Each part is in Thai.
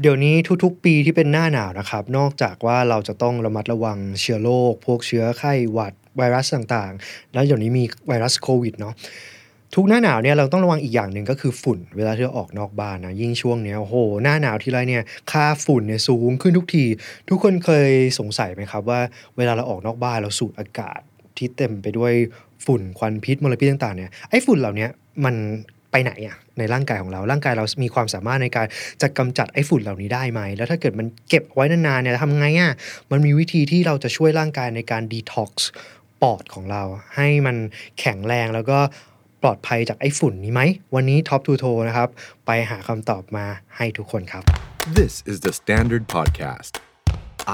เดี๋ยวนี้ทุกๆ ปีที่เป็นหน้าหนาวนะครับ นอกจากว่าเราจะต้องระมัดระวังเชื้อโรคพวกเชื้อไข้หวัดไวรัสต่างๆ แล้วเดี๋ยวนี้มีไวรัสโควิดเนาะทุกหน้าหนาวเนี่ยเราต้องระวังอีกอย่างหนึ่งก็คือฝุ่น เวลาที่เราออกนอกบ้านนะยิ่งช่วงเนี้ยโอ้โหหน้าหนาวทีไรเนี่ยค่าฝุ่นเนี่ยสูงขึ้นทุกที ทุกคนเคยสงสัยไหมครับว่าเวลาเราออกนอกบ้านเราสูดอากาศที่เต็มไปด้วยฝุ่นควันพิษมลพิษต่างๆเนี่ยไอ้ฝุ่นเหล่านี้มัน ไปไหนอะในร่างกายของเรา ร่างกายเรามีความสามารถในการจะกำจัดไอ้ฝุ่นเหล่านี้ได้ไหม แล้วถ้าเกิดมันเก็บไว้นานๆเนี่ยทำไงอะมันมีวิธีที่เราจะช่วยร่างกายในการดีท็อกซ์ปอดของเรา ให้มันแข็งแรงแล้วก็ปลอดภัยจากไอ้ฝุ่นนี้ไหม วันนี้ Top to Toe นะครับ ไปหาคำตอบมาให้ทุกคนครับ This is the Standard Podcast.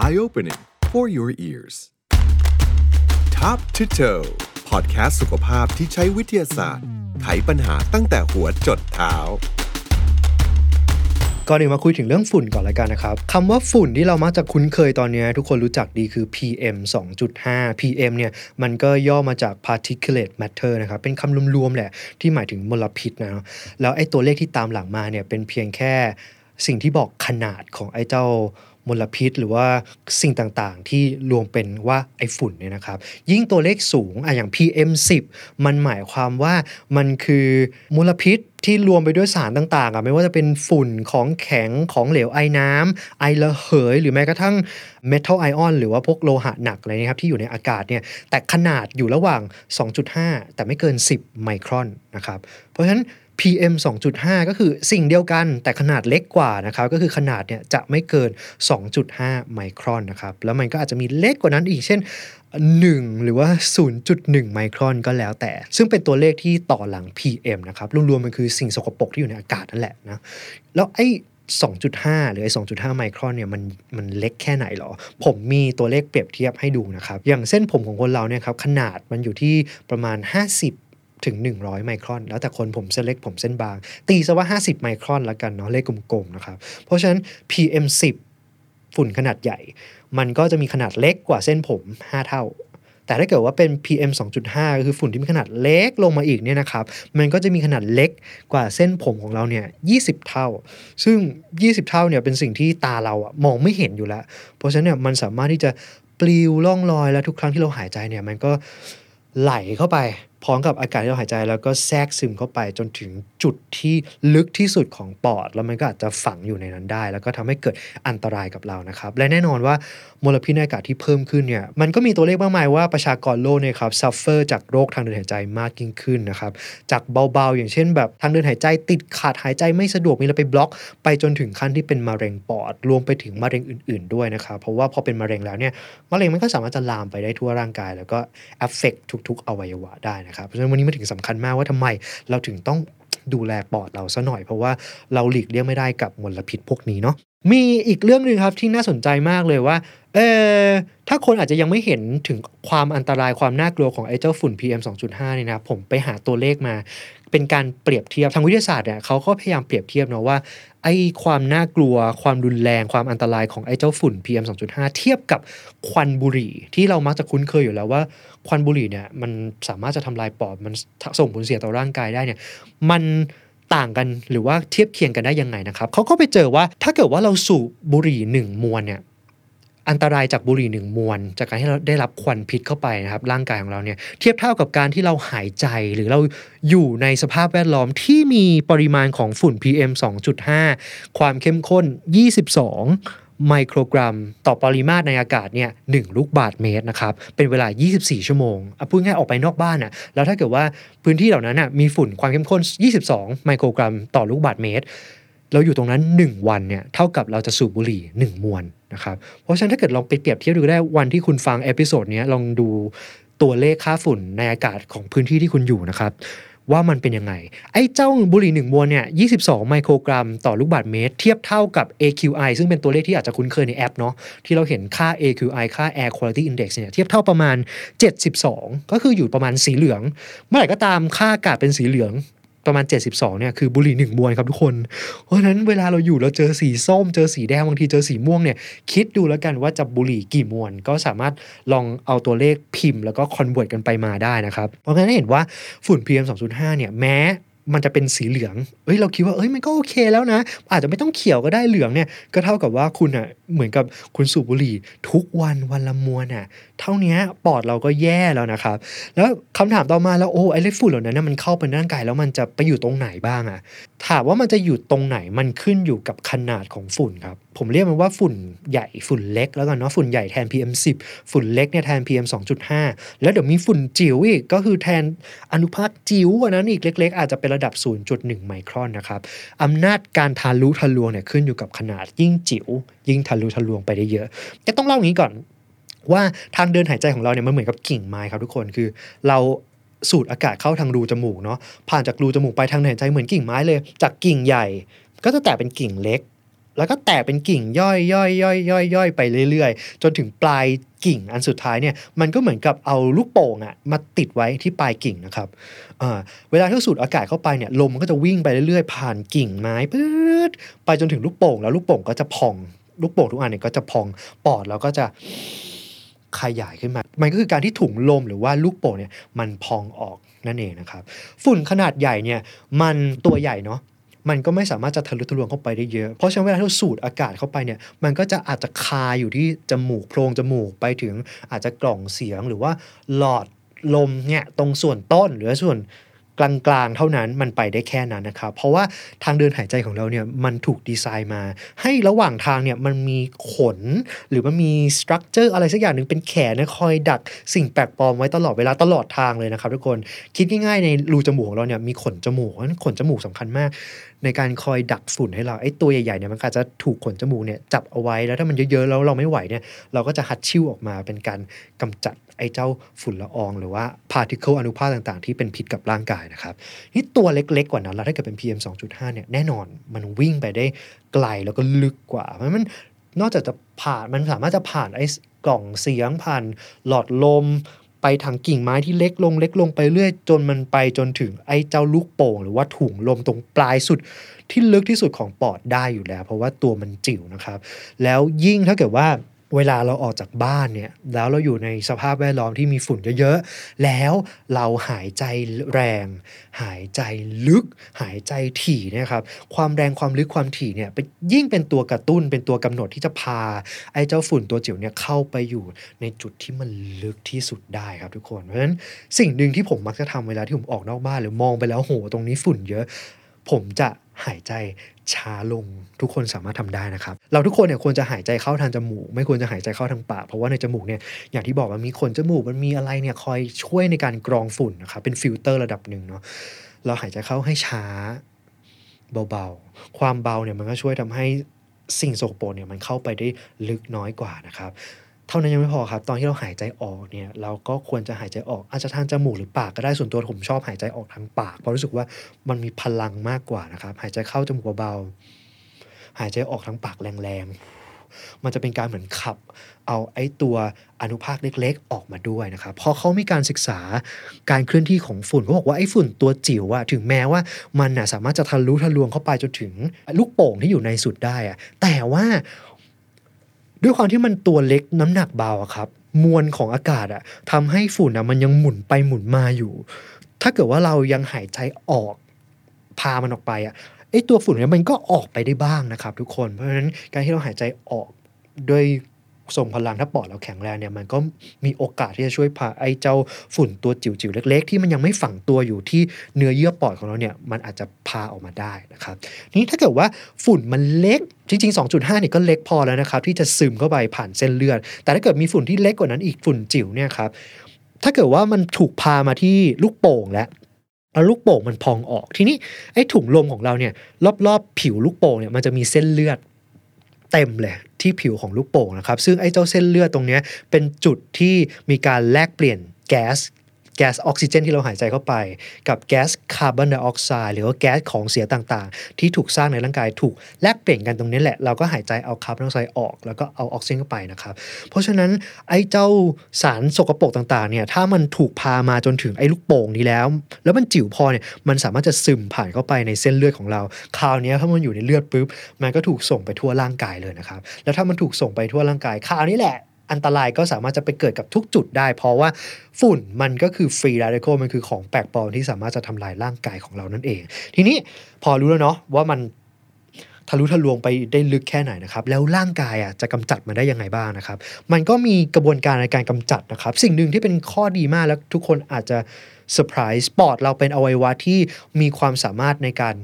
Eye opening for your ears. Top to toe podcast สุขภาพที่ใช้วิทยาศาสตร์ ไขปัญหาตั้งแต่หัวจดเท้าก่อนอื่นมาคุยถึงเรื่องฝุ่นก่อนเลยกันนะครับคำว่าฝุ่นที่เรามักจะคุ้นเคยตอนนี้ ทุกคนรู้จักดีคือ PM 2.5 PM เนี่ยมันก็ย่อมาจาก particulate matter นะครับเป็นคำรวมๆแหละที่หมายถึงมลพิษนะแล้วไอ้ตัวเลขที่ตามหลังมาเนี่ยเป็นเพียงแค่สิ่งที่บอกขนาดของไอ้เจ้า มลพิษ หรือว่าสิ่งต่างๆ ที่รวมเป็นว่าไอฝุ่นเนี่ยนะครับ ยิ่งตัวเลขสูงอะอย่าง PM 10 มันหมายความว่ามันคือมลพิษที่รวมไปด้วยสารต่างๆอะไม่ว่าจะเป็นฝุ่นของแข็งของเหลวไอน้ำไอระเหย หรือแม้กระทั่งเมทัลไอออนหรือว่าพวกโลหะหนักอะไรนะครับที่อยู่ในอากาศเนี่ยแต่ขนาดอยู่ระหว่าง 2.5 แต่ไม่เกิน 10 ไมครอนนะครับเพราะฉะนั้น PM 2.5 ก็คือสิ่งเดียวกันแต่ขนาดเล็กกว่านะครับก็คือขนาดเนี่ยจะไม่เกิน 2.5 ไมครอนนะครับแล้วมันก็อาจจะมีเล็กกว่านั้นอีกเช่น 1 หรือว่า 0.1 ไมครอนก็แล้วแต่ ซึ่งเป็นตัวเลขที่ต่อหลัง PM นะครับรวมๆมันคือสิ่งสกปรกที่อยู่ในอากาศนั่นแหละนะแล้วไอ้2.5 หรือไอ้2.5 ไมครอนเนี่ยมันมันเล็กแค่ไหนหรอ ผมมีตัวเลขเปรียบเทียบให้ดูนะครับ อย่างเส้นผมของคนเราเนี่ยครับขนาดมันอยู่ที่ประมาณ 50 ถึง 100 ไมครอน แล้วแต่คนผมเส้นเล็กผมเส้นบาง ตีซะว่า 50 ไมครอนล้วกันเนาะเลขกลมๆนะครับ เพราะฉะนั้น PM 10ฝุ่นขนาดใหญ่ มันก็จะมีขนาดเล็กกว่าเส้นผม 5 เท่า แต่ถ้าเกิดว่าเป็น PM 2.5ก็คือฝุ่นที่มีขนาดเล็กลงมาอีกเนี่ยนะครับ มันก็จะมีขนาดเล็กกว่าเส้นผมของเราเนี่ย 20 เท่า ซึ่ง 20 เท่าเนี่ยเป็นสิ่งที่ตาเราอะมองไม่เห็นอยู่แล้ว เพราะฉะนั้นเนี่ยมันสามารถที่จะปลิวล่องลอย แล้วทุกครั้งที่เราหายใจเนี่ยมันก็ไหลเข้าไป พร้อมกับอากาศที่เราหายใจแล้วก็แทรกซึมเข้าไปจนถึงจุดที่ลึกที่สุดของปอด แล้วมันก็อาจจะฝังอยู่ในนั้นได้ แล้วก็ทำให้เกิดอันตรายกับเรานะครับ และแน่นอนว่ามลพิษในอากาศที่เพิ่มขึ้นเนี่ยมันก็มีตัวเลขมากมายว่าประชากรโลกเนี่ยครับ suffer จากโรคทางเดินหายใจมากยิ่งขึ้นนะครับจากเบาๆ อย่างเช่น แบบทางเดินหายใจติดขาดหายใจไม่สะดวกมีอะไรไปบล็อก ไปจนถึงขั้นที่เป็นมะเร็งปอด รวมไปถึงมะเร็งอื่น ๆด้วยนะครับเพราะว่าพอเป็นมะเร็งแล้วเนี่ยมะเร็งมันก็สามารถจะลามไปได้ทั่วร่างกาย แล้วก็เอฟเฟกทุก ๆ อวัยวะได้นะครับเพราะฉะนั้นวันนี้มันถึงสำคัญมากว่าทำไมเราถึงต้องดูแลปอดเราซะหน่อย เพราะว่าเราหลีกเลี่ยงไม่ได้กับมลพิษพวกนี้เนาะมีอีกเรื่องหนึ่งครับที่น่าสนใจมากเลยว่าเออถ้าคนอาจจะยังไม่เห็นถึงความอันตรายความน่ากลัวของไอ้เจ้าฝุ่น PM 2.5เนี่ยนะผมไปหาตัวเลขมา เป็นการเปรียบเทียบทางวิทยาศาสตร์เนี่ยเขาก็พยายามเปรียบเทียบเนาะว่า ไอ้ความน่ากลัว ความรุนแรง ความอันตรายของไอ้เจ้าฝุ่น PM 2.5 เทียบกับควันบุหรี่ ที่เรามักจะคุ้นเคยอยู่แล้วว่า ควันบุหรี่เนี่ยมันสามารถจะทำลายปอดมันส่งผลเสียต่อร่างกายได้เนี่ยมันต่างกันหรือว่าเทียบเคียงกันได้ยังไงนะครับเขาก็ไปเจอว่าถ้าเกิดว่าเราสูบบุหรี่หนึ่งมวนเนี่ย อันตรายจากบุหรี่หนึ่งมวน จากการที่เราได้รับควันพิษเข้าไปนะครับร่างกายของเราเนี่ยเทียบเท่ากับการที่เราหายใจหรือเราอยู่ในสภาพแวดล้อมที่มีปริมาณของฝุ่น PM 2.5 ความเข้มข้น 22 ไมโครกรัม ต่อปริมาตรในอากาศเนี่ยหลูกบาทเมตรนะครับเป็นเวลา 24 ชั่วโมงอะพูดง่ายออกไปนอกบ้านอะแล้วถ้าเกิดว่าพื้นที่เหล่านั้นอะมีฝุ่นความเข้มข้น 22 ไมโครกรัม ต่อลูกบาทเมตร เราอยู่ตรงนั้น 1 วันเนี่ยเท่ากับเราจะสูบบุหรี่ 1 มวนนะครับเพราะฉะนั้นถ้าเกิดลองไปเปรียบเทียบดูได้วันที่คุณฟังเอพิโซดนี้ลองดูตัวเลขค่าฝุ่นในอากาศของพื้นที่ที่คุณอยู่นะครับว่ามันเป็นยังไง ไอ้เจ้าบุหรี่หนึ่งมวนเนี่ย 22 ไมโครกรัมต่อลูกบาศก์เมตร เทียบเท่ากับ AQI ซึ่งเป็นตัวเลขที่อาจจะคุ้นเคยในแอปเนาะที่เราเห็นค่า AQI ค่า Air Quality Index เนี่ยเทียบเท่าประมาณ 72 ก็คืออยู่ประมาณสีเหลือง เมื่อไหร่ก็ตามค่าอากาศเป็นสีเหลือง ประมาณ 72เนี่ยคือบุหรี่หนึ่งมวนครับทุกคน เพราะฉะนั้นเวลาเราอยู่เราเจอสีส้ม เจอสีแดงบางทีเจอสีม่วงเนี่ยคิดดูแล้วกันว่าจะบุหรี่กี่มวน ก็สามารถลองเอาตัวเลขพิมพ์ แล้วก็คอนเวิร์ตกันไปมาได้นะครับเพราะงั้นเห็นว่าฝุ่น PM 2.5เนี่ยแม้ มันจะเป็นสีเหลือง เอ้ยเราคิดว่าเอ้ยมันก็โอเคแล้วนะ อาจจะไม่ต้องเขียวก็ได้เหลืองเนี่ย ก็เท่ากับว่าคุณอะเหมือนกับคุณสูบบุหรี่ ทุกวันวันละมวนอะ เท่านี้ปอดเราก็แย่แล้วนะครับ แล้วคำถามต่อมาแล้วโอ้ไอ้เลฝุ่นเหล่านั้นมันเข้าไปในร่างกายแล้วมันจะไปอยู่ตรงไหนบ้างอะ ถามว่ามันจะอยู่ตรงไหนมันขึ้นอยู่กับขนาดของฝุ่นครับ ผมเรียกมันว่าฝุ่นใหญ่ฝุ่นเล็กแล้วกันเนาะฝุ่นใหญ่แทน PM 10 ฝุ่นเล็กเนี่ยแทน PM 2.5 แล้วเดี๋ยวมีฝุ่นจิ๋วอีกก็คือแทนอนุภาคจิ๋วกว่านั้นอีกเล็ก ๆ อาจจะเป็นระดับ 0.1 ไมครอนนะครับอำนาจการทะลุทะลวงเนี่ยขึ้นอยู่กับขนาดยิ่งจิ๋วยิ่งทะลุทะลวงไปได้เยอะก็ต้องเล่าอย่างนี้ก่อนว่าทางเดินหายใจของเราเนี่ยมันเหมือนกับกิ่งไม้ครับทุกคนคือเราสูดอากาศเข้าทางรูจมูกเนาะผ่านจากรูจมูกไปทางเดินหายใจเหมือนกิ่งไม้เลย จากกิ่งใหญ่ ก็จะแตกเป็นกิ่งเล็ก แล้วก็แตกเป็นกิ่งย่อยย่อยย่อยย่อยย่อยไปเรื่อยๆ จนถึงปลายกิ่งอันสุดท้ายเนี่ยมันก็เหมือนกับเอาลูกโป่งอะมาติดไว้ที่ปลายกิ่งนะครับเวลาที่าสูดอากาศเข้าไปเนี่ยลมมันก็จะวิ่งไปเรื่อยๆ ผ่านกิ่งไม้ปื๊ดไปจนถึงลูกโป่งแล้วลูกโป่งก็จะพอง ลูกโป่งทุกอันเนี่ยก็จะพองปอดเราก็จะขยายขึ้นมา มันก็คือการที่ถุงลมหรือว่าลูกโป่งเนี่ยมันพองออกนั่นเองนะครับ ฝุ่นขนาดใหญ่เนี่ยมันตัวใหญ่เนาะ มันก็ไม่สามารถจะทะลุทะลวงเข้าไปได้เยอะ เพราะฉะนั้นเวลาที่เราสูดอากาศเข้าไปเนี่ย มันก็จะอาจจะคาอยู่ที่จมูกโพรงจมูกไปถึงอาจจะกล่องเสียงหรือว่าหลอดลมเนี่ยตรงส่วนต้นหรือส่วนกลางๆ เท่านั้นมันไปได้แค่นั้นนะครับ เพราะว่าทางเดินหายใจของเราเนี่ยมันถูกดีไซน์มา ให้ระหว่างทางเนี่ยมันมีขน หรือมันมี structure อะไรสักอย่างหนึ่งเป็นแขนคอยดักสิ่งแปลกปลอมไว้ตลอดเวลาตลอดทางเลยนะครับทุกคนคิดง่ายๆในรูจมูกของเราเนี่ยมีขนจมูกเพราะฉะนั้นขนจมูกสำคัญมากในการคอยดักฝุ่นให้เราไอ้ตัวใหญ่ๆเนี่ยมันอาจจะถูกขนจมูกเนี่ยจับเอาไว้แล้วถ้ามันเยอะๆแล้วเราไม่ไหวเนี่ยเราก็จะฮัดชิ่วออกมาเป็นการกำจัดไอ้เจ้าฝุ่นละออง หรือว่า particle อนุภาคต่างๆ ที่เป็นพิษกับร่างกายนะครับนี่ตัวเล็กๆกว่านั้นแล้วถ้าเกิดเป็น PM 2.5เนี่ยแน่นอนมันวิ่งไปได้ไกลแล้วก็ลึกกว่าเพราะมันนอกจากจะผ่านมันสามารถจะผ่านไอ้กล่องเสียงผ่านหลอดลม ไปทางกิ่งไม้ที่เล็กลงเล็กลงไปเรื่อยจนมันไปจนถึงไอ้เจ้าลูกโป่ง หรือว่าถุงลมตรงปลายสุดที่ลึกที่สุดของปอดได้อยู่แล้ว เพราะว่าตัวมันจิ๋วนะครับ แล้วยิ่งถ้าเกิดว่า เวลาเราออกจากบ้านเนี่ยแล้วเราอยู่ในสภาพแวดล้อมที่มีฝุ่นเยอะๆ แล้วเราหายใจแรง หายใจลึก หายใจถี่เนะครับความแรงความลึกความถี่เนี่ยเป็นยิ่งเป็นตัวกระตุ้นเป็นตัวกำหนดที่จะพาไอ้เจ้าฝุ่นตัวจิ๋วเนี่ยเข้าไปอยู่ในจุดที่มันลึกที่สุดได้ครับทุกคนเพราะฉะนั้นสิ่งหนึ่งที่ผมมักจะทำเวลาที่ผมออกนอกบ้านหรือมองไปแล้วโหตรงนี้ฝุ่นเยอะ ผมจะหายใจ ช้าลงทุกคนสามารถทำได้นะครับ เราทุกคนเนี่ยควรจะหายใจเข้าทางจมูก ไม่ควรจะหายใจเข้าทางปาก เพราะว่าในจมูกเนี่ยอย่างที่บอกว่ามีขนจมูกมันมีอะไรเนี่ยคอยช่วยในการกรองฝุ่นนะครับเป็นฟิลเตอร์ระดับหนึ่งเนาะเราหายใจเข้าให้ช้าเบาๆ ความเบาเนี่ยมันก็ช่วยทำให้สิ่งโสโครกเนี่ยมันเข้าไปได้ลึกน้อยกว่านะครับ เท่านั้นยังไม่พอครับ ตอนที่เราหายใจออกเนี่ยเราก็ควรจะหายใจออกอาจจะทางจมูกหรือปากก็ได้ส่วนตัวผมชอบหายใจออกทางปากเพราะรู้สึกว่ามันมีพลังมากกว่านะครับ หายใจเข้าจมูกเบาๆหายใจออกทางปากแรงๆมันจะเป็นการเหมือนขับ เอาไอ้ตัวอนุภาคเล็ก ๆ ออกมาด้วยนะครับพราะเขามีการศึกษาการเคลื่อนที่ของฝุ่นเขาบอกว่าไอ้ฝุ่นตัวจิ๋วอะถึงแม้ว่ามันน่ะสามารถจะทะลุทะลวงเข้าไปจนถึงลูกโป่งที่อยู่ในสุดได้อะแต่ว่า ด้วยความที่มันตัวเล็กน้ำหนักเบาอะครับ มวลของอากาศอะทำให้ฝุ่นอะมันยังหมุนไปหมุนมาอยู่ ถ้าเกิดว่าเรายังหายใจออกพามันออกไปอะไอตัวฝุ่นเนี่ยมันก็ออกไปได้บ้างนะครับ ทุกคนเพราะฉะนั้นการที่เราหายใจออกด้วย ส่งพลังถ้าปอดเราแข็งแรงเนี่ยมันก็มีโอกาสที่จะช่วยพาไอ้เจ้าฝุ่นตัวจิ๋วๆเล็ก ๆ ที่มันยังไม่ฝังตัวอยู่ที่เนื้อเยื่อปอดของเราเนี่ยมันอาจจะพาออกมาได้นะครับนี้ถ้าเกิดว่าฝุ่นมันเล็กจริงๆ 2.5เนี่ยก็เล็กพอแล้วนะครับที่จะซึมเข้าไปผ่านเส้นเลือด แต่ถ้าเกิดมีฝุ่นที่เล็กกว่านั้นอีกฝุ่นจิ๋วเนี่ยครับถ้าเกิดว่ามันถูกพามาที่ลูกโป่งแล้วแล้วลูกโป่งมันพองออก ทีนี้ไอ้ถุงลมของเราเนี่ยรอบๆ ผิวลูกโป่งเนี่ยมันจะมีเส้นเลือด เต็มเลยที่ผิวของลูกโป่งนะครับซึ่งไอ้เจ้าเส้นเลือดตรงนี้เป็นจุดที่มีการแลกเปลี่ยนแก๊ส แก๊สออกซิเจนที่เราหายใจเข้าไป กับแก๊สคาร์บอนไดออกไซด์หรือว่าแก๊สของเสียต่างๆ ที่ถูกสร้างในร่างกายถูกแลกเปลี่ยนกันตรงนี้แหละ เราก็หายใจเอาคาร์บอนไดออกไซด์ออก แล้วก็เอาออกซิเจนเข้าไปนะครับ เพราะฉะนั้นไอ้เจ้าสารสกปรกต่างๆเนี่ยถ้ามันถูกพามาจนถึงไอ้ลูกโป่งนี้แล้ว แล้วมันจิ๋วพอเนี่ยมันสามารถจะซึมผ่านเข้าไปในเส้นเลือดของเราคราวนี้ถ้ามันอยู่ในเลือดปุ๊บมันก็ถูกส่งไปทั่วร่างกายเลยนะครับแล้วถ้ามันถูกส่งไปทั่วร่างกายคราวนี้แหละ อันตรายก็สามารถจะไปเกิดกับทุกจุดได้ เพราะว่าฝุ่นมันก็คือฟรีร a ดิคมันคือของแปลกปลอมที่สามารถจะทำลายร่างกายของเรานั่นเอง ทีนี้พอรู้แล้วเนาะว่ามันทะลุทะลวงไปได้ลึกแค่ไหนนะครับ แล้วร่างกายอะจะกำจัดมันได้ยังไงบ้างนะครับ มันก็มีกระบวนการในการกำจัดนะครับ สิ่งหนึ่งที่เป็นข้อดีมากแล้วทุกคนอาจจะเซอร์ไพรส์ปอดเราเป็นอวัยวะที่มีความสามารถในการ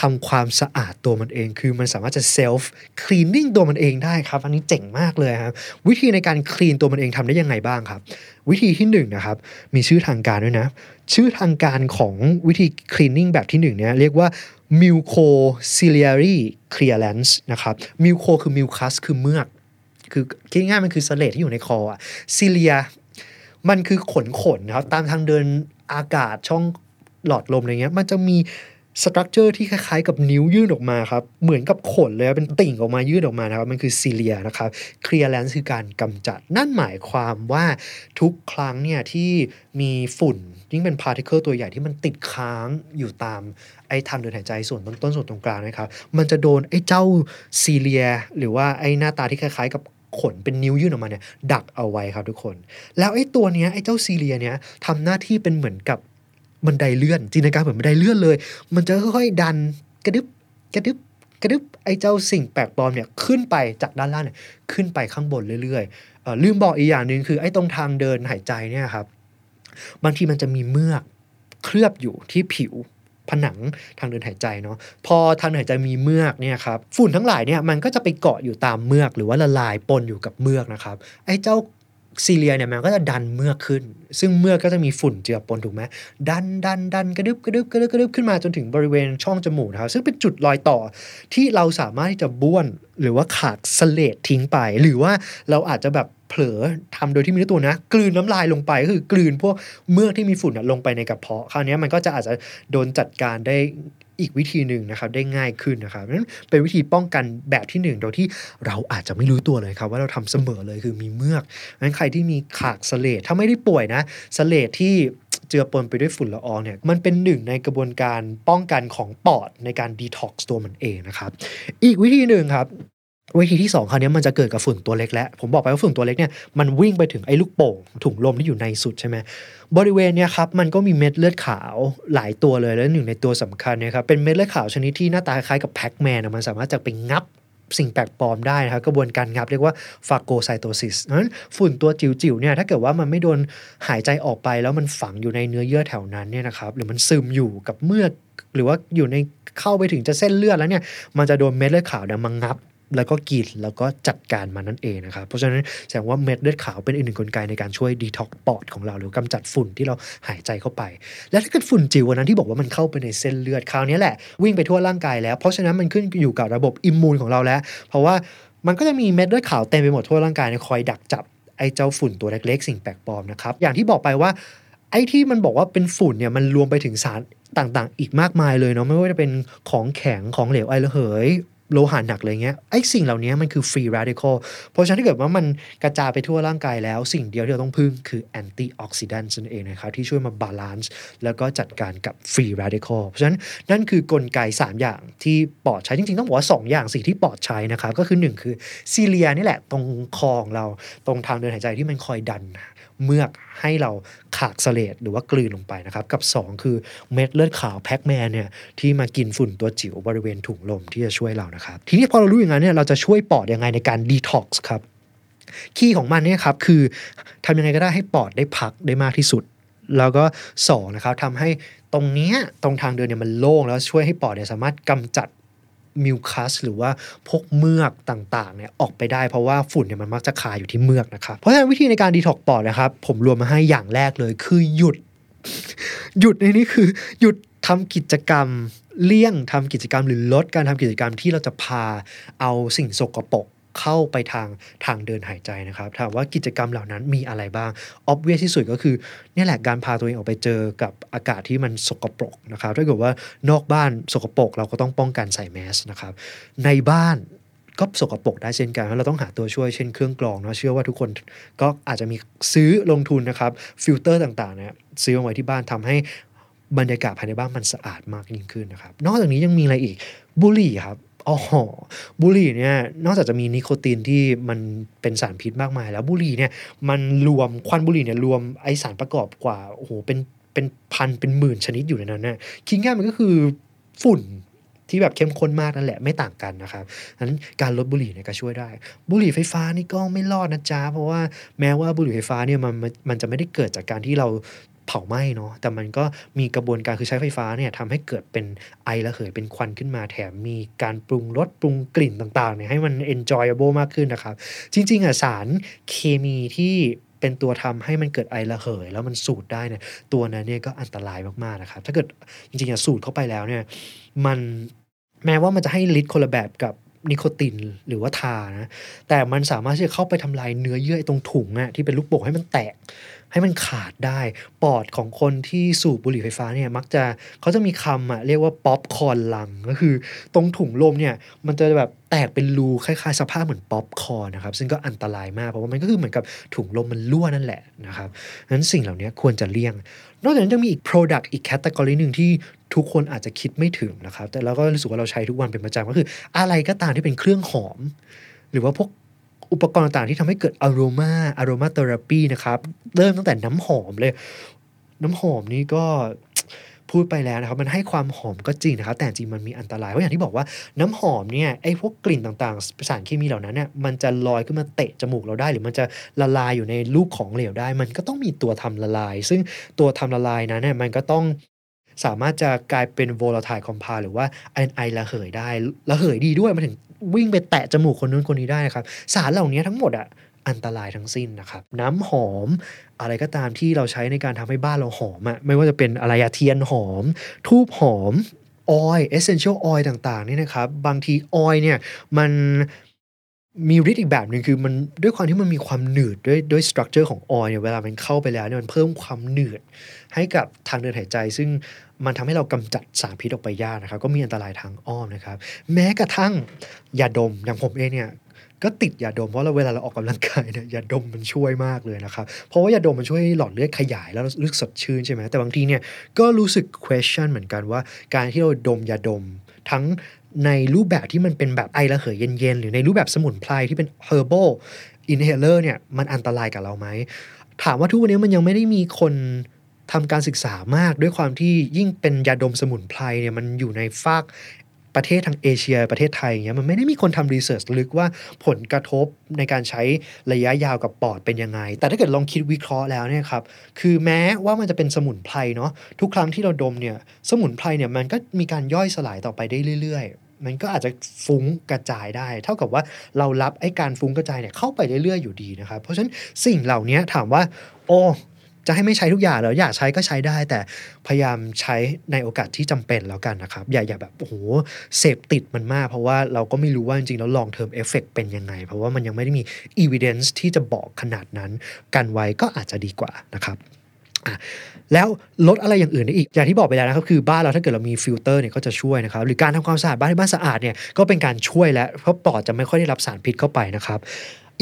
ทำความสะอาดตัวมันเอง คือมันสามารถจะเซลฟ์คลีนนิ่งตัวมันเองได้ครับ อันนี้เจ๋งมากเลยครับ วิธีในการคลีนตัวมันเองทำได้ยังไงบ้างครับ วิธีที่1นนะครับ มีชื่อทางการด้วยนะ ชื่อทางการของวิธี cleaning แบบที่1เนี่ยเรียกว่า mucociliary clearance นะครับ muco คือ mucus คือเมือก คือคิดง่ายๆมันคือเสลดที่อยู่ในคออะ cilia มันคือขนขนนะครับ ตามทางเดินอากาศช่องหลอดลมอะไรเงี้ย มันจะมี structure ที่คล้ายๆกับนิ้วยื่นออกมาครับ เหมือนกับขนเลยเป็นติ่งออกมายื่นออกมานะครับ มันคือ cilia นะครับ clearance คือการกำจัด นั่นหมายความว่าทุกครั้งเนี่ยที่มีฝุ่น ยิ่งเป็น particle ตัวใหญ่ที่มันติดค้างอยู่ตามไอ้ทางเดินหายใจส่วนต้นต้นส่วนตรงกลางนะครับ มันจะโดนไอ้เจ้า cilia หรือว่าไอ้หน้าตาที่คล้ายๆกับขนเป็นนิ้วยื่นออกมาเนี่ยดักเอาไว้ครับทุกคน แล้วไอ้ตัวเนี้ยไอ้เจ้า cilia เนี้ยทำหน้าที่เป็นเหมือนกับ บันไดเลื่อนจินตนาการเหมือนบันไดเลื่อนเลย มันจะค่อยๆดันกระดึบกระดึบกระดึบไอ้เจ้าสิ่งแปลกปลอมเนี่ยขึ้นไปจากด้านล่างเนี่ยขึ้นไปข้างบนเรื่อยๆลืมบอกอีกอย่างหนึ่งคือไอ้ตรงทางเดินหายใจเนี่ยครับบางทีมันจะมีเมือกเคลือบอยู่ที่ผิวผนังทางเดินหายใจเนาะพอทางเดินหายใจมีเมือกเนี่ยครับฝุ่นทั้งหลายเนี่ยมันก็จะไปเกาะอยู่ตามเมือกหรือว่าละลายปนอยู่กับเมือกนะครับไอ้เจ้า ซีเลียเนี่ยมันก็จะดันเมือกขึ้น ซึ่งเมือกก็จะมีฝุ่นเจือปนถูกไหมดันดันดันกระดึบกระดึบกระดึบกระดึบขึ้นมาจนถึงบริเวณช่องจมูกนะครับซึ่งเป็นจุดรอยต่อที่เราสามารถที่จะบ้วนหรือว่าขาดสเลดทิ้งไป หรือว่าเราอาจจะแบบเผลอทำโดยที่ไม่รู้ตัวนะ กลืนน้ำลายลงไปก็คือกลืนพวกเมือกที่มีฝุ่นลงไปในกระเพาะคราวนี้มันก็จะอาจจะโดนจัดการได้ อีกวิธีหนึ่งนะครับได้ง่ายขึ้นนะครับนั้นเป็นวิธีป้องกันแบบที่หนึ่งโดยที่เราอาจจะไม่รู้ตัวเลยครับว่าเราทำเสมอเลยคือมีเมือกนั้นใครที่มีขากสเลดถ้าไม่ได้ป่วยนะสเลดที่เจือปนไปด้วยฝุ่นละอองเนี่ยมันเป็นหนึ่งในกระบวนการป้องกันของปอดในการดีท็อกซ์ตัวมันเองนะครับ อีกวิธีหนึ่งครับ วิธีที่2คราวนี้มันจะเกิดกับฝุ่นตัวเล็กแล้ว ผมบอกไปว่าฝุ่นตัวเล็กเนี่ยมันวิ่งไปถึงไอ้ลูกโป่งถุงลมที่อยู่ในสุดใช่ไหมบริเวณเนี่ยครับมันก็มีเม็ดเลือดขาวหลายตัวเลยแล้วหนึ่งในตัวสำคัญเนี่ยครับเป็นเม็ดเลือดขาวชนิดที่หน้าตาคล้ายกับ Pac-Man มันสามารถจะไปงับสิ่งแปลกปลอมได้นะครับกระบวนการงับเรียกว่า phagocytosis นั้นฝุ่นตัวจิ๋วๆเนี่ยถ้าเกิดว่ามันไม่โดนหายใจออกไปแล้วมันฝังอยู่ในเนื้อเยื่อแถวนั้นเนี่ยนะครับหรือมันซึมอยู่กับเมือกหรือว่าอยู่ในเข้าไปถึงจะเส้นเลือดแล้วเนี่ยมันจะโดนเม็ดเลือดขาวเนี่ยมางับ แล้วก็กินแล้วก็จัดการมันนั่นเองนะครับ เพราะฉะนั้นแสดงว่าเม็ดเลือดขาวเป็นอีกหนึ่งกลไกในการช่วยดีท็อกปอดของเรา หรือกำจัดฝุ่นที่เราหายใจเข้าไป และถ้าเกิดฝุ่นจิ๋วนั้นที่บอกว่ามันเข้าไปในเส้นเลือดคราวนี้แหละวิ่งไปทั่วร่างกายแล้วเพราะฉะนั้นมันขึ้นอยู่กับระบบอิมมูนของเราแล้ว เพราะว่ามันก็จะมีเม็ดเลือดขาวเต็มไปหมดทั่วร่างกายเนี่ยคอยดักจับไอ้เจ้าฝุ่นตัวเล็กๆ สิ่งแปลกปลอมนะครับ อย่างที่บอกไปว่าไอ้ที่มันบอกว่าเป็นฝุ่นเนี่ยมันรวมไปถึงสารต่างๆ อีกมากมายเลยเนาะไม่ว่าจะเป็นของแข็งของเหลวไอระเหย โลหะหนักอะไรเงี้ยไอ้สิ่งเหล่านี้มันคือฟรี radical เพราะฉะนั้นถ้าเกิดว่ามันกระจายไปทั่วร่างกายแล้ว สิ่งเดียวที่เราต้องพึ่งคือ antioxidant นั่นเองนะครับที่ช่วยมา balance แล้วก็จัดการกับฟรี radical เพราะฉะนั้นนั่นคือกลไก 3 อย่างที่ปอดใช้จริงๆ ต้องบอกว่า 2 อย่างสิ่งที่ปอดใช้นะครับก็คือ 1 คือcilia นี่แหละตรงคอของเราตรงทางเดินหายใจที่มันคอยดัน เมือกให้เราขากสเลดหรือว่ากลืนลงไปนะครับกับ 2 คือเม็ดเลือดขาว Pac-Man เนี่ยที่มากินฝุ่นตัวจิ๋วบริเวณถุงลมที่จะช่วยเรานะครับ ทีนี้พอเรารู้อย่างนั้นเนี่ยเราจะช่วยปอดยังไงในการดีท็อกซ์ครับ key ของมันเนี่ยครับคือทำยังไงก็ได้ให้ปอดได้พักได้มากที่สุด แล้วก็สองนะครับทำให้ตรงเนี้ยตรงทางเดินเนี่ยมันโล่งแล้วช่วยให้ปอดเนี่ยสามารถกำจัด มิวคัสหรือว่าพวกเมือกต่างๆเนี่ยออกไปได้เพราะว่าฝุ่นเนี่ยมันมักจะคาอยู่ที่เมือกนะครับ เพราะฉะนั้นวิธีในการดีท็อกปอดนะครับ ผมรวมมาให้อย่างแรกเลย คือหยุด หยุดในนี้คือ หยุดทำกิจกรรมเลี่ยงทำกิจกรรมหรือลดการทำกิจกรรมที่เราจะพาเอาสิ่งสกปรก เข้าไปทางทางเดินหายใจนะครับ ถามว่ากิจกรรมเหล่านั้นมีอะไรบ้างออบเวียที่สุดก็คือนี่แหละการพาตัวเองออกไปเจอกับอากาศที่มันสกปรกนะครับถ้าเกิดว่านอกบ้านสกปรกเราก็ต้องป้องกันใส่แมสนะครับ ในบ้านก็สกปรกได้เช่นกัน เราต้องหาตัวช่วยเช่นเครื่องกรองเนาะเชื่อว่าทุกคนก็อาจจะมีซื้อลงทุนนะครับฟิลเตอร์ต่างๆเนี่ยซื้อเอาไว้ที่บ้านทำให้บรรยากาศภายในบ้านมันสะอาดมากยิ่งขึ้นนะครับ นอกจากนี้ยังมีอะไรอีกบุหรี่ครับ อ๋อบุหรี่เนี่ยนอกจากจะมีนิโคตินที่มันเป็นสารพิษมากมาย แล้วบุหรี่เนี่ยมันรวมควันบุหรี่เนี่ยรวมไอสารประกอบกว่าโอ้โหเป็นเป็นพันเป็นหมื่นชนิดอยู่ในนั้นนะคิดง่ายมันก็คือฝุ่นที่แบบเข้มข้นมากนั่นแหละไม่ต่างกันนะครับนั้นการลดบุหรี่เนี่ยก็ช่วยได้ บุหรี่ไฟฟ้านี่ก็ไม่รอดนะจ๊ะเพราะว่าแม้ว่าบุหรี่ไฟฟ้าเนี่ยมันมันจะไม่ได้เกิดจากการที่เรา เผาไหม้เนาะแต่มันก็มีกระบวนการคือใช้ไฟฟ้าเนี่ยทำให้เกิดเป็นไอระเหยเป็นควันขึ้นมาแถมมีการปรุงรสปรุงกลิ่นต่างๆเนี่ยให้มัน enjoyable มากขึ้นนะครับ จริง ๆอะสารเคมีที่เป็นตัวทำให้มันเกิดไอระเหย แล้วมันสูดได้เนี่ยตัวนั้นเนี่ยก็อันตรายมากๆนะครับ ถ้าเกิดจริงๆอะสูดเข้าไปแล้วเนี่ยมันแม้ว่ามันจะให้ฤทธิ์คนละแบบกับนิโคตินหรือว่าทาร์นะแต่มันสามารถที่จะเข้าไปทำลายเนื้อเยื่อตรงถุงอะที่เป็นลูกโป่งให้มันแตก ให้มันขาดได้ปอดของคนที่สูบบุหรี่ไฟฟ้าเนี่ยมักจะเขาจะมีคำอะเรียกว่า popcorn lung ก็คือ ตรงถุงลมเนี่ยมันจะแบบแตกเป็นรูคล้ายๆ สภาพเหมือนป๊อปคอร์นนะครับซึ่งก็อันตรายมากเพราะว่ามันก็คือเหมือนกับถุงลมมันรั่วนั่นแหละนะครับนั้นสิ่งเหล่านี้ควรจะเลี่ยง นอกจากนั้นยังมีอีก product อีก category หนึ่งที่ทุกคนอาจจะคิดไม่ถึงนะครับแต่เราก็รู้สึกว่าเราใช้ทุกวันเป็นประจำก็คือ อะไรก็ตามที่เป็นเครื่องหอม หรือว่าพวก อุปกรณ์ต่างๆที่ทำให้เกิด aroma aromatherapy นะครับ เริ่มตั้งแต่น้ำหอมเลย น้ำหอมนี่ก็พูดไปแล้วนะครับมันให้ความหอมก็จริงนะครับแต่จริงมันมีอันตรายเพราะอย่างที่บอกว่าน้ำหอมเนี่ยไอ้พวกกลิ่นต่างๆ สารเคมีเหล่านั้นเนี่ยมันจะลอยขึ้นมาเตะจมูกเราได้ หรือมันจะละลายอยู่ในลูกของเหลวได้ มันก็ต้องมีตัวทำละลาย ซึ่งตัวทำละลายนั้นเนี่ยมันก็ต้องสามารถจะกลายเป็น volatile compound หรือว่าไอไอระเหยได้ระเหยดีด้วยมันถึง วิ่งไปแตะจมูกคนนู้นคนนี้ได้นะครับ สารเหล่านี้ทั้งหมดอะอันตรายทั้งสิ้นนะครับ น้ำหอม อะไรก็ตามที่เราใช้ในการทำให้บ้านเราหอมอะไม่ว่าจะเป็นอะไรอะเทียนหอม ธูปหอม oil essential oil ต่างๆนี่นะครับ บางทีออยเนี่ยมัน มีฤทธิ์อีกแบบหนึ่งคือมันด้วยความที่มันมีความหนืดด้วยด้วย structure ของ oil เนี่ยเวลามันเข้าไปแล้วเนี่ยมันเพิ่มความหนืดให้กับทางเดินหายใจ ซึ่งมันทำให้เรากำจัดสารพิษออกไปยากนะครับ ก็มีอันตรายทางอ้อมนะครับ แม้กระทั่งยาดมอย่างผมเองเนี่ยก็ติดยาดมเพราะเราเวลาเราออกกำลังกายเนี่ยยาดมมันช่วยมากเลยนะครับ เพราะว่ายาดมมันช่วยหลอดเลือดขยายแล้วรู้สึกสดชื่นใช่ไหมแต่บางทีเนี่ยก็รู้สึก question เหมือนกันว่า การที่เราดมยาดมทั้ง ในรูปแบบที่มันเป็นแบบไอระเหยเย็นๆ หรือในรูปแบบสมุนไพรที่เป็น herbal inhaler เนี่ยมันอันตรายกับเราไหม ถามว่าทุกวันนี้มันยังไม่ได้มีคนทำการศึกษามากด้วยความที่ยิ่งเป็นยาดมสมุนไพรเนี่ยมันอยู่ในฟากประเทศทางเอเชียประเทศไทยอย่างเงี้ยมันไม่ได้มีคนทำรีเสิร์ชลึกว่าผลกระทบในการใช้ระยะยาวกับปอดเป็นยังไง แต่ถ้าเกิดลองคิดวิเคราะห์แล้วเนี่ยครับคือแม้ว่ามันจะเป็นสมุนไพรเนาะทุกครั้งที่เราดมเนี่ยสมุนไพรเนี่ยมันก็มีการย่อยสลายต่อไปได้เรื่อย มันก็อาจจะฟุ้งกระจายได้ เท่ากับว่าเรารับไอ้การฟุ้งกระจายเนี่ยเข้าไปเรื่อยๆอยู่ดีนะครับ เพราะฉะนั้นสิ่งเหล่านี้ถามว่า โอ้จะให้ไม่ใช้ทุกอย่างหรออยากใช้ก็ใช้ได้ แต่พยายามใช้ในโอกาสที่จำเป็นแล้วกันนะครับ อย่าอย่าแบบโอ้โหเสพติดมันมาก เพราะว่าเราก็ไม่รู้ว่าจริงๆแล้ว long term effect เป็นยังไง เพราะว่ามันยังไม่ได้มี evidence ที่จะบอกขนาดนั้น กันไว้ก็อาจจะดีกว่านะครับ อะแล้วลดอะไรอย่างอื่นได้อีก อย่างที่บอกไปแล้วนะครับคือบ้านเราถ้าเกิดเรามีฟิลเตอร์เนี่ยก็จะช่วยนะครับหรือการทำความสะอาดบ้านให้บ้านสะอาดเนี่ยก็เป็นการช่วยแล้วเพราะปอดจะไม่ค่อยได้รับสารพิษเข้าไปนะครับ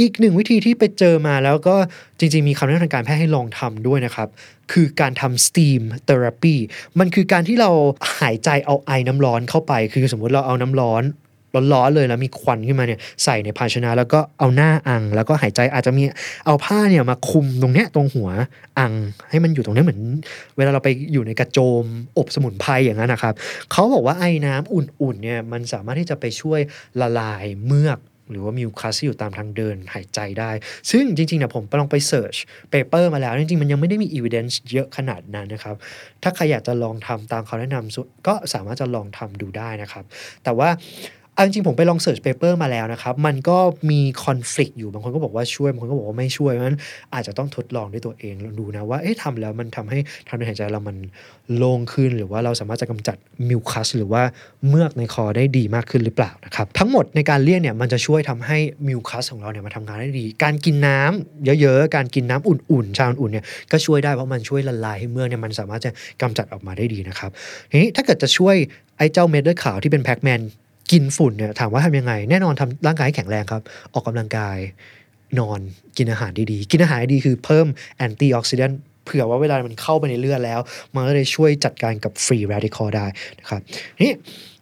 อีกหนึ่งวิธีที่ไปเจอมาแล้วก็จริงๆ มีคำแนะนำทางการแพทย์ให้ลองทำด้วยนะครับ คือการทำ steam therapy มันคือการที่เราหายใจเอาไอน้ำร้อนเข้าไป คือสมมติเราเอาน้ำร้อน ร้อนๆเลยแล้วมีควันขึ้นมาเนี่ยใส่ในภาชนะแล้วก็เอาหน้าอัง แล้วก็หายใจอาจจะมีเอาผ้าเนี่ยมาคุมตรงเนี้ยตรงหัวอัง ให้มันอยู่ตรงนี้เหมือน เวลาเราไปอยู่ในกระโจมอบสมุนไพรอย่างนั้นนะครับเขาบอกว่าไอ้น้ำอุ่นๆเนี่ยมันสามารถที่จะไปช่วยละลายเมือกหรือว่า mucus ที่อยู่ตามทางเดินหายใจได้ ซึ่งจริงๆเนี่ยผมไปลองไป search paper มาแล้ว จริงๆ มันยังไม่ได้มี evidence เยอะขนาดนั้นนะครับ ถ้าใครอยากจะลองทำตามคำแนะนำก็สามารถจะลองทำดูได้นะครับ แต่ว่า เอาจริงผมไปลอง search paper มาแล้วนะครับ มันก็มี conflict อยู่ บางคนก็บอกว่าช่วย บางคนก็บอกว่าไม่ช่วยเพราะฉะนั้นอาจจะต้องทดลองด้วยตัวเองลองดูนะว่า เอ๊ะทำแล้วมันทำให้ทางเดินหายใจเรามันโล่งขึ้น หรือว่าเราสามารถจะกำจัดmucus หรือว่าเมือกในคอได้ดีมากขึ้นหรือเปล่านะครับ ทั้งหมดในการเลี่ยงเนี่ยมันจะช่วยทำให้ mucus ของเราเนี่ยมาทำงานได้ดี การกินน้ำเยอะๆ การกินน้ำอุ่นๆ ชาอุ่นๆเนี่ยก็ช่วยได้เพราะมันช่วยละลายให้เมือกเนี่ยมันสามารถจะกำจัดออกมาได้ดีนะครับทีนี้ถ้าเกิดจะช่วยไอ้เจ้าเม็ดเลือดขาวที่เป็น Pac-Man กินฝุ่นเนี่ยถามว่าทำยังไง แน่นอนทำร่างกายให้แข็งแรงครับ ออกกำลังกายนอนกินอาหารดีๆ กินอาหารดีคือเพิ่ม antioxidant เผื่อว่าเวลามันเข้าไปในเลือดแล้ว มันก็เลยช่วยจัดการกับ free radical ได้นะครับนี่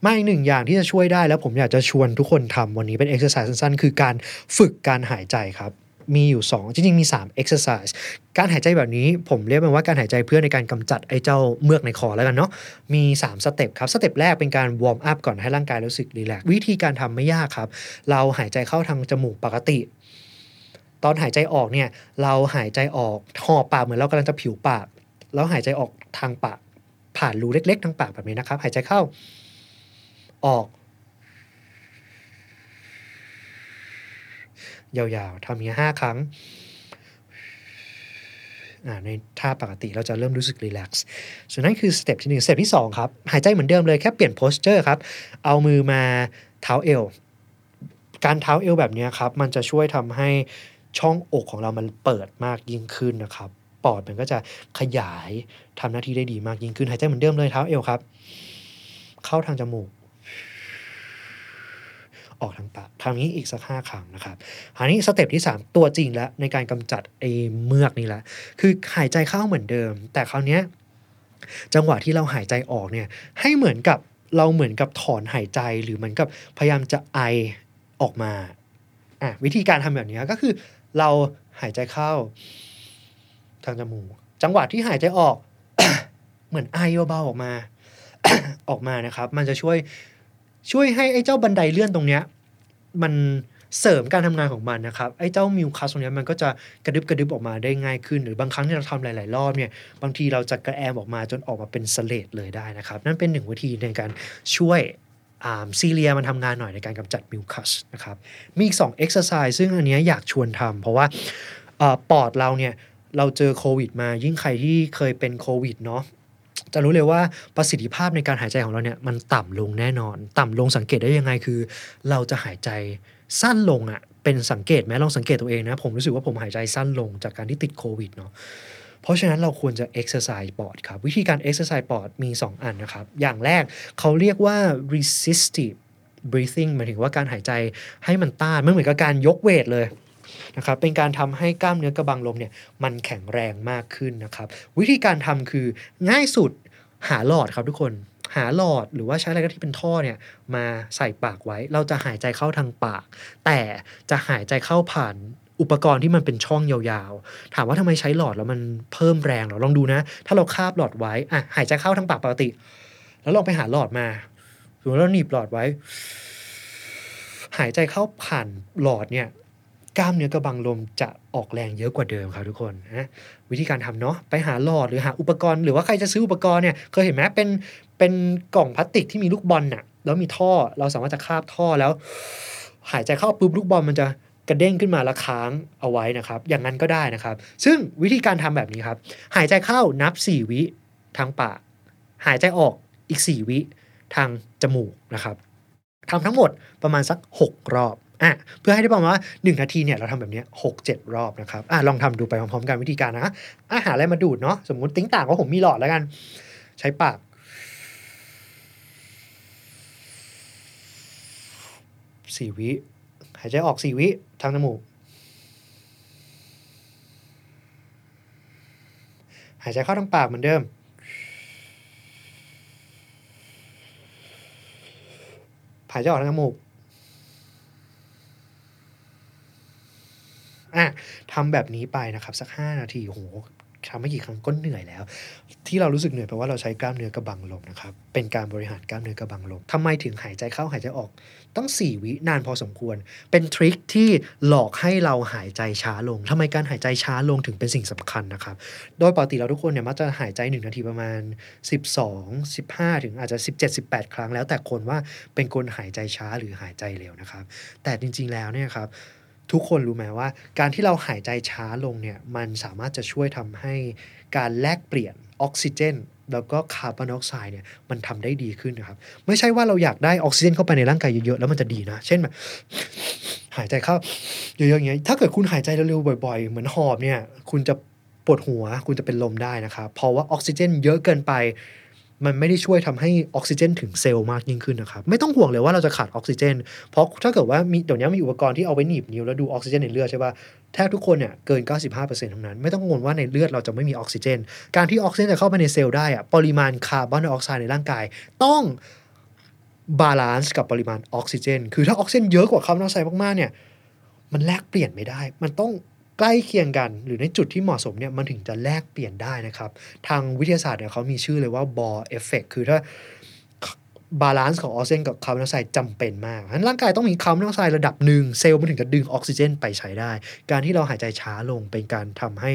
มาอีกหนึ่งอย่างที่จะช่วยได้แล้วผมอยากจะชวนทุกคนทำวันนี้เป็นเอ็กซ์ไซส์สั้นๆ คือการฝึกการหายใจครับ มีอยู่ 2 จริงๆ มี 3 exercise การหายใจแบบนี้ผมเรียกมันว่าการหายใจเพื่อในการกำจัดไอ้เจ้าเมือกในคอแล้วกันเนาะมี3 step ครับ step แรกเป็นการ warm up ก่อนให้ร่างกายรู้สึก relax วิธีการทำไม่ยากครับ เราหายใจเข้าทางจมูกปกติ ตอนหายใจออกเนี่ยเราหายใจออกห่อปากเหมือนเรากำลังจะผิวปาก แล้วหายใจออกทางปากผ่านรูเล็ก ๆ ทางปากแบบนี้นะครับ หายใจเข้าออก ยาวๆทำอย่างนี้ห้าครั้งในท่าปกติเราจะเริ่มรู้สึก relax ส่วนนั้นคือ step ที่หนึ่ง step ที่สองครับ หายใจเหมือนเดิมเลยแค่เปลี่ยน posture ครับ เอามือมาเท้าเอว การเท้าเอวแบบนี้ครับ มันจะช่วยทำให้ช่องอกของเรามันเปิดมากยิ่งขึ้นนะครับ ปอดมันก็จะขยายทำหน้าที่ได้ดีมากยิ่งขึ้น หายใจเหมือนเดิมเลยเท้าเอวครับ เข้าทางจมูก ออกทางปากทำนี้อีกสักห้าครั้งนะครับอันนี้สเต็ปที่ 3 ตัวจริงแล้วในการกำจัดไอ้เมือกนี่แหละคือหายใจเข้าเหมือนเดิม แต่คราวนี้จังหวะที่เราหายใจออกเนี่ยให้เหมือนกับเราเหมือนกับถอนหายใจหรือเหมือนกับพยายามจะไอออกมาอะวิธีการทำแบบนี้ก็คือเราหายใจเข้าทางจมูกจังหวะที่หายใจออก เหมือนไอเบาๆออกมาออกมานะครับ มันจะช่วย ช่วยให้ไอ้เจ้าบันไดเลื่อนตรงเนี้ยมันเสริมการทำงานของมันนะครับไอ้เจ้ามิวคัสตรงนี้มันก็จะกระดึบกระดึบออกมาได้ง่ายขึ้น หรือบางครั้งที่เราทำหลาย ๆ รอบเนี่ยบางทีเราจะกระแอมออกมาจนออกมาเป็นสเลดเลยได้นะครับ นั่นเป็นหนึ่งวิธีในการช่วยซีเรียมันทำงานหน่อยในการกำจัดมิวคัสนะครับมีอีก2 exercise ซึ่งอันนี้อยากชวนทำเพราะว่าปอดเราเนี่ยเราเจอโควิดมายิ่งใครที่เคยเป็นโควิดเนาะ จะรู้เลยว่าประสิทธิภาพในการหายใจของเราเนี่ยมันต่ำลงแน่นอน ต่ำลงสังเกตได้ยังไงคือ เราจะหายใจสั้นลงอะ่ะเป็นสังเกตไหมลองสังเกตตัวเองนะ ผมรู้สึกว่าผมหายใจสั้นลงจากการที่ติดโควิดเนาะเพราะฉะนั้นเราควรจะ exercise ปอดครับ วิธีการ exercise ปอดมี 2 อันนะครับ อย่างแรกเขาเรียกว่า resistive breathing หมายถึงว่าการหายใจให้มันต้านมันเหมือนกับการยกเวทเลย นะครับเป็นการทำให้กล้ามเนื้อกระบังลมเนี่ยมันแข็งแรงมากขึ้นนะครับ วิธีการทำคือง่ายสุดหาหลอดครับทุกคนหาหลอดหรือว่าใช้อะไรก็ที่เป็นท่อเนี่ยมาใส่ปากไว้ เราจะหายใจเข้าทางปาก แต่จะหายใจเข้าผ่านอุปกรณ์ที่มันเป็นช่องยาวๆ ถามว่าทำไมใช้หลอดแล้วมันเพิ่มแรงหรอลองดูนะ ถ้าเราคาบหลอดไว้อะหายใจเข้าทางปากปกติ แล้วลองไปหาหลอดมาสมมติเราหนีบหลอดไว้ หายใจเข้าผ่านหลอดเนี่ย กล้ามเนื้อกระบังลมจะออกแรงเยอะกว่าเดิมครับทุกคนนะวิธีการทำเนาะไปหาหลอดหรือหาอุปกรณ์หรือว่าใครจะซื้ออุปกรณ์เนี่ยเคยเห็นไหมเป็นเป็นกล่องพลาสติกที่มีลูกบอลน่ะแล้วมีท่อเราสามารถจะคาบท่อแล้ว หายใจเข้าปุ๊บลูกบอลมันจะกระเด้งขึ้นมาแล้วค้างเอาไว้นะครับ อย่างนั้นก็ได้นะครับ ซึ่งวิธีการทำแบบนี้ครับ หายใจเข้านับ 4 วิทางปาก หายใจออกอีก 4 วิทางจมูกนะครับทำทั้งหมดประมาณสัก 6 รอบ อะเพื่อให้ได้ประมาณว่า 1 นาทีเนี่ยเราทำแบบนี้หกเจ็ดรอบนะครับอะลองทำดูไปพร้อมๆกันวิธีการนะอาหารอะไรมาดูดเนาะสมมุติติ้งต่างว่าผมมีหลอดแล้วกัน ใช้ปากสี่วิหายใจออกสี่วิทางจมูกหายใจเข้าทางปากเหมือนเดิม หายใจออกทางจมูก อะทำแบบนี้ไปนะครับ สัก 5 นาทีโหทำไม่กี่ครั้งก็เหนื่อยแล้ว ที่เรารู้สึกเหนื่อยเพราะว่าเราใช้กล้ามเนื้อกระบังลมนะครับเป็นการบริหารกล้ามเนื้อกระบังลมทำไมถึงหายใจเข้าหายใจออกต้อง 4 วินานพอสมควร เป็นทริคที่หลอกให้เราหายใจช้าลงทำไมการหายใจช้าลงถึงเป็นสิ่งสำคัญนะครับ โดยปกติเราทุกคนเนี่ยมักจะหายใจ 1 นาทีประมาณ 12 15 ถึงอาจจะ 17 18 ครั้งแล้วแต่คนว่าเป็นคนหายใจช้าหรือหายใจเร็วนะครับ แต่จริง ๆ แล้วเนี่ยครับ ทุกคนรู้ไหมว่า การที่เราหายใจช้าลงเนี่ยมันสามารถจะช่วยทำให้การแลกเปลี่ยนออกซิเจนแล้วก็คาร์บอนไดออกไซด์เนี่ยมันทำได้ดีขึ้นนะครับ ไม่ใช่ว่าเราอยากได้ออกซิเจนเข้าไปในร่างกายเยอะๆ แล้วมันจะดีนะ เช่นแบบหายใจเข้าเยอะๆอย่างเงี้ยถ้าเกิดคุณหายใจเร็วๆบ่อยๆ เหมือนหอบเนี่ย คุณจะปวดหัวคุณจะเป็นลมได้นะครับเพราะว่าออกซิเจนเยอะเกินไป มันไม่ได้ช่วยทำให้ออกซิเจน ถึงเซลล์มากยิ่งขึ้นนะครับ ไม่ต้องห่วงเลยว่าเราจะขาดออกซิเจน เพราะถ้าเกิดว่ามีเดี๋ยวนี้มีอุปกรณ์ที่เอาไว้หนีบนิ้วแล้วดูออกซิเจนในเลือดใช่ป่ะแทบทุกคนเนี่ยเกิน 95%ทั้งนั้น ไม่ต้องกังวลว่าในเลือดเราจะไม่มีออกซิเจน การที่ออกซิเจนจะเข้าไปในเซลล์ได้อะปริมาณคาร์บอนไดออกไซด์ในร่างกาย ต้อง balance กับปริมาณออกซิเจน คือถ้าออกซิเจนเยอะกว่าคาร์บอนไดออกไซด์มากๆเนี่ยมันแลกเปลี่ยนไม่ได้ มันต้อง ใกล้เคียงกันหรือในจุดที่เหมาะสมเนี่ยมันถึงจะแลกเปลี่ยนได้นะครับ ทางวิทยาศาสตร์เนี่ยเขามีชื่อเลยว่า Bohr effect คือถ้าbalance ของออกซิเจนกับคาร์บอนไดออกไซด์จำเป็นมากฉะนั้นร่างกายต้องมีคาร์บอนไดออกไซด์ระดับหนึ่งเซลล์มันถึงจะดึงออกซิเจนไปใช้ได้ การที่เราหายใจช้าลงเป็นการทำให้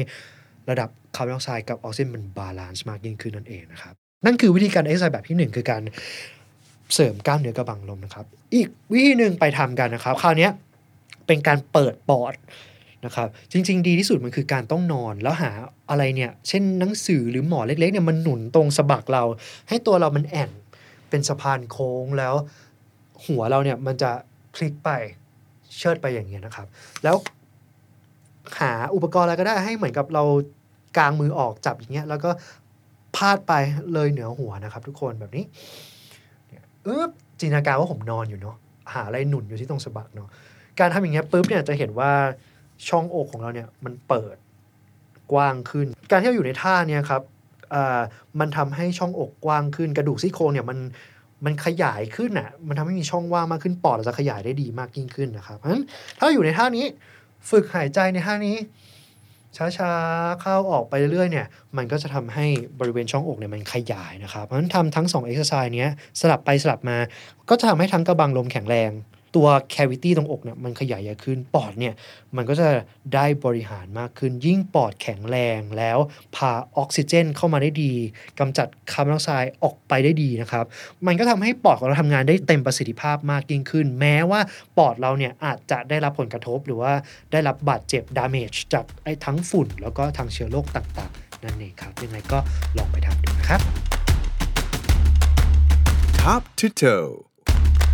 ระดับคาร์บอนไดออกไซด์กับออกซิเจนมัน balance มากยิ่งขึ้นนั่นเองนะครับ นั่นคือวิธีการเอ็กซ์ไซส์แบบที่หนึ่งคือการเสริมกล้ามเนื้อกระบังลมนะครับ อีกวิธีหนึ่งไปทำกันนะครับ คราวนี้เป็นการเปิดปอด นะครับจริง ๆ ดีที่สุดมันคือการต้องนอนแล้วหาอะไรเนี่ย เช่นหนังสือหรือหมอนเล็กๆเนี่ยมันหนุนตรงสะบักเรา ให้ตัวเรามันแอนเป็นสะพานโค้งแล้ว หัวเราเนี่ยมันจะพลิกไปเชิดไปอย่างเงี้ยนะครับ แล้วหาอุปกรณ์อะไรก็ได้ให้เหมือนกับเรากางมือออกจับอย่างเงี้ยแล้วก็พาดไปเลยเหนือหัวนะครับ ทุกคนแบบนี้เอ๊บจินตนาการว่าผมนอนอยู่เนาะหาอะไรหนุนอยู่ที่ตรงสะบักเนาะการทำอย่างเงี้ยปุ๊บเนี่ยจะเห็นว่า ช่องอกของเราเนี่ยมันเปิดกว้างขึ้น การที่เราอยู่ในท่าเนี่ยครับมันทำให้ช่องอกกว้างขึ้น กระดูกซี่โครงเนี่ยมันมันขยายขึ้นอะ มันทำให้มีช่องว่างมากขึ้นปอดเราจะขยายได้ดีมากยิ่งขึ้นนะครับเพราะฉะนั้นถ้าอยู่ในท่านี้ ฝึกหายใจในท่านี้ ช้าๆเข้าออกไปเรื่อยๆเนี่ย มันก็จะทำให้บริเวณช่องอกเนี่ยมันขยายนะครับเพราะฉะนั้นทำทั้ง2 exercise เนี้ยสลับไปสลับมา ก็จะทำให้ทั้งกระบังลมแข็งแรง ตัว cavity ตรงอกเนี่ยมันขยายใหญ่ขึ้น ปอดเนี่ยมันก็จะได้บริหารมากขึ้น ยิ่งปอดแข็งแรงแล้วพาออกซิเจนเข้ามาได้ดีกำจัดคาร์บอนไดออกไซด์ออกไปได้ดีนะครับ มันก็ทำให้ปอดของเราทำงานได้เต็มประสิทธิภาพมากยิ่งขึ้น แม้ว่าปอดเราเนี่ยอาจจะได้รับผลกระทบ หรือว่าได้รับบาดเจ็บ damage จากไอ้ทั้งฝุ่น แล้วก็ทางเชื้อโรคต่างๆ นั่นเองครับ ยังไงก็ลองไปทำดูนะครับ Top to Toe,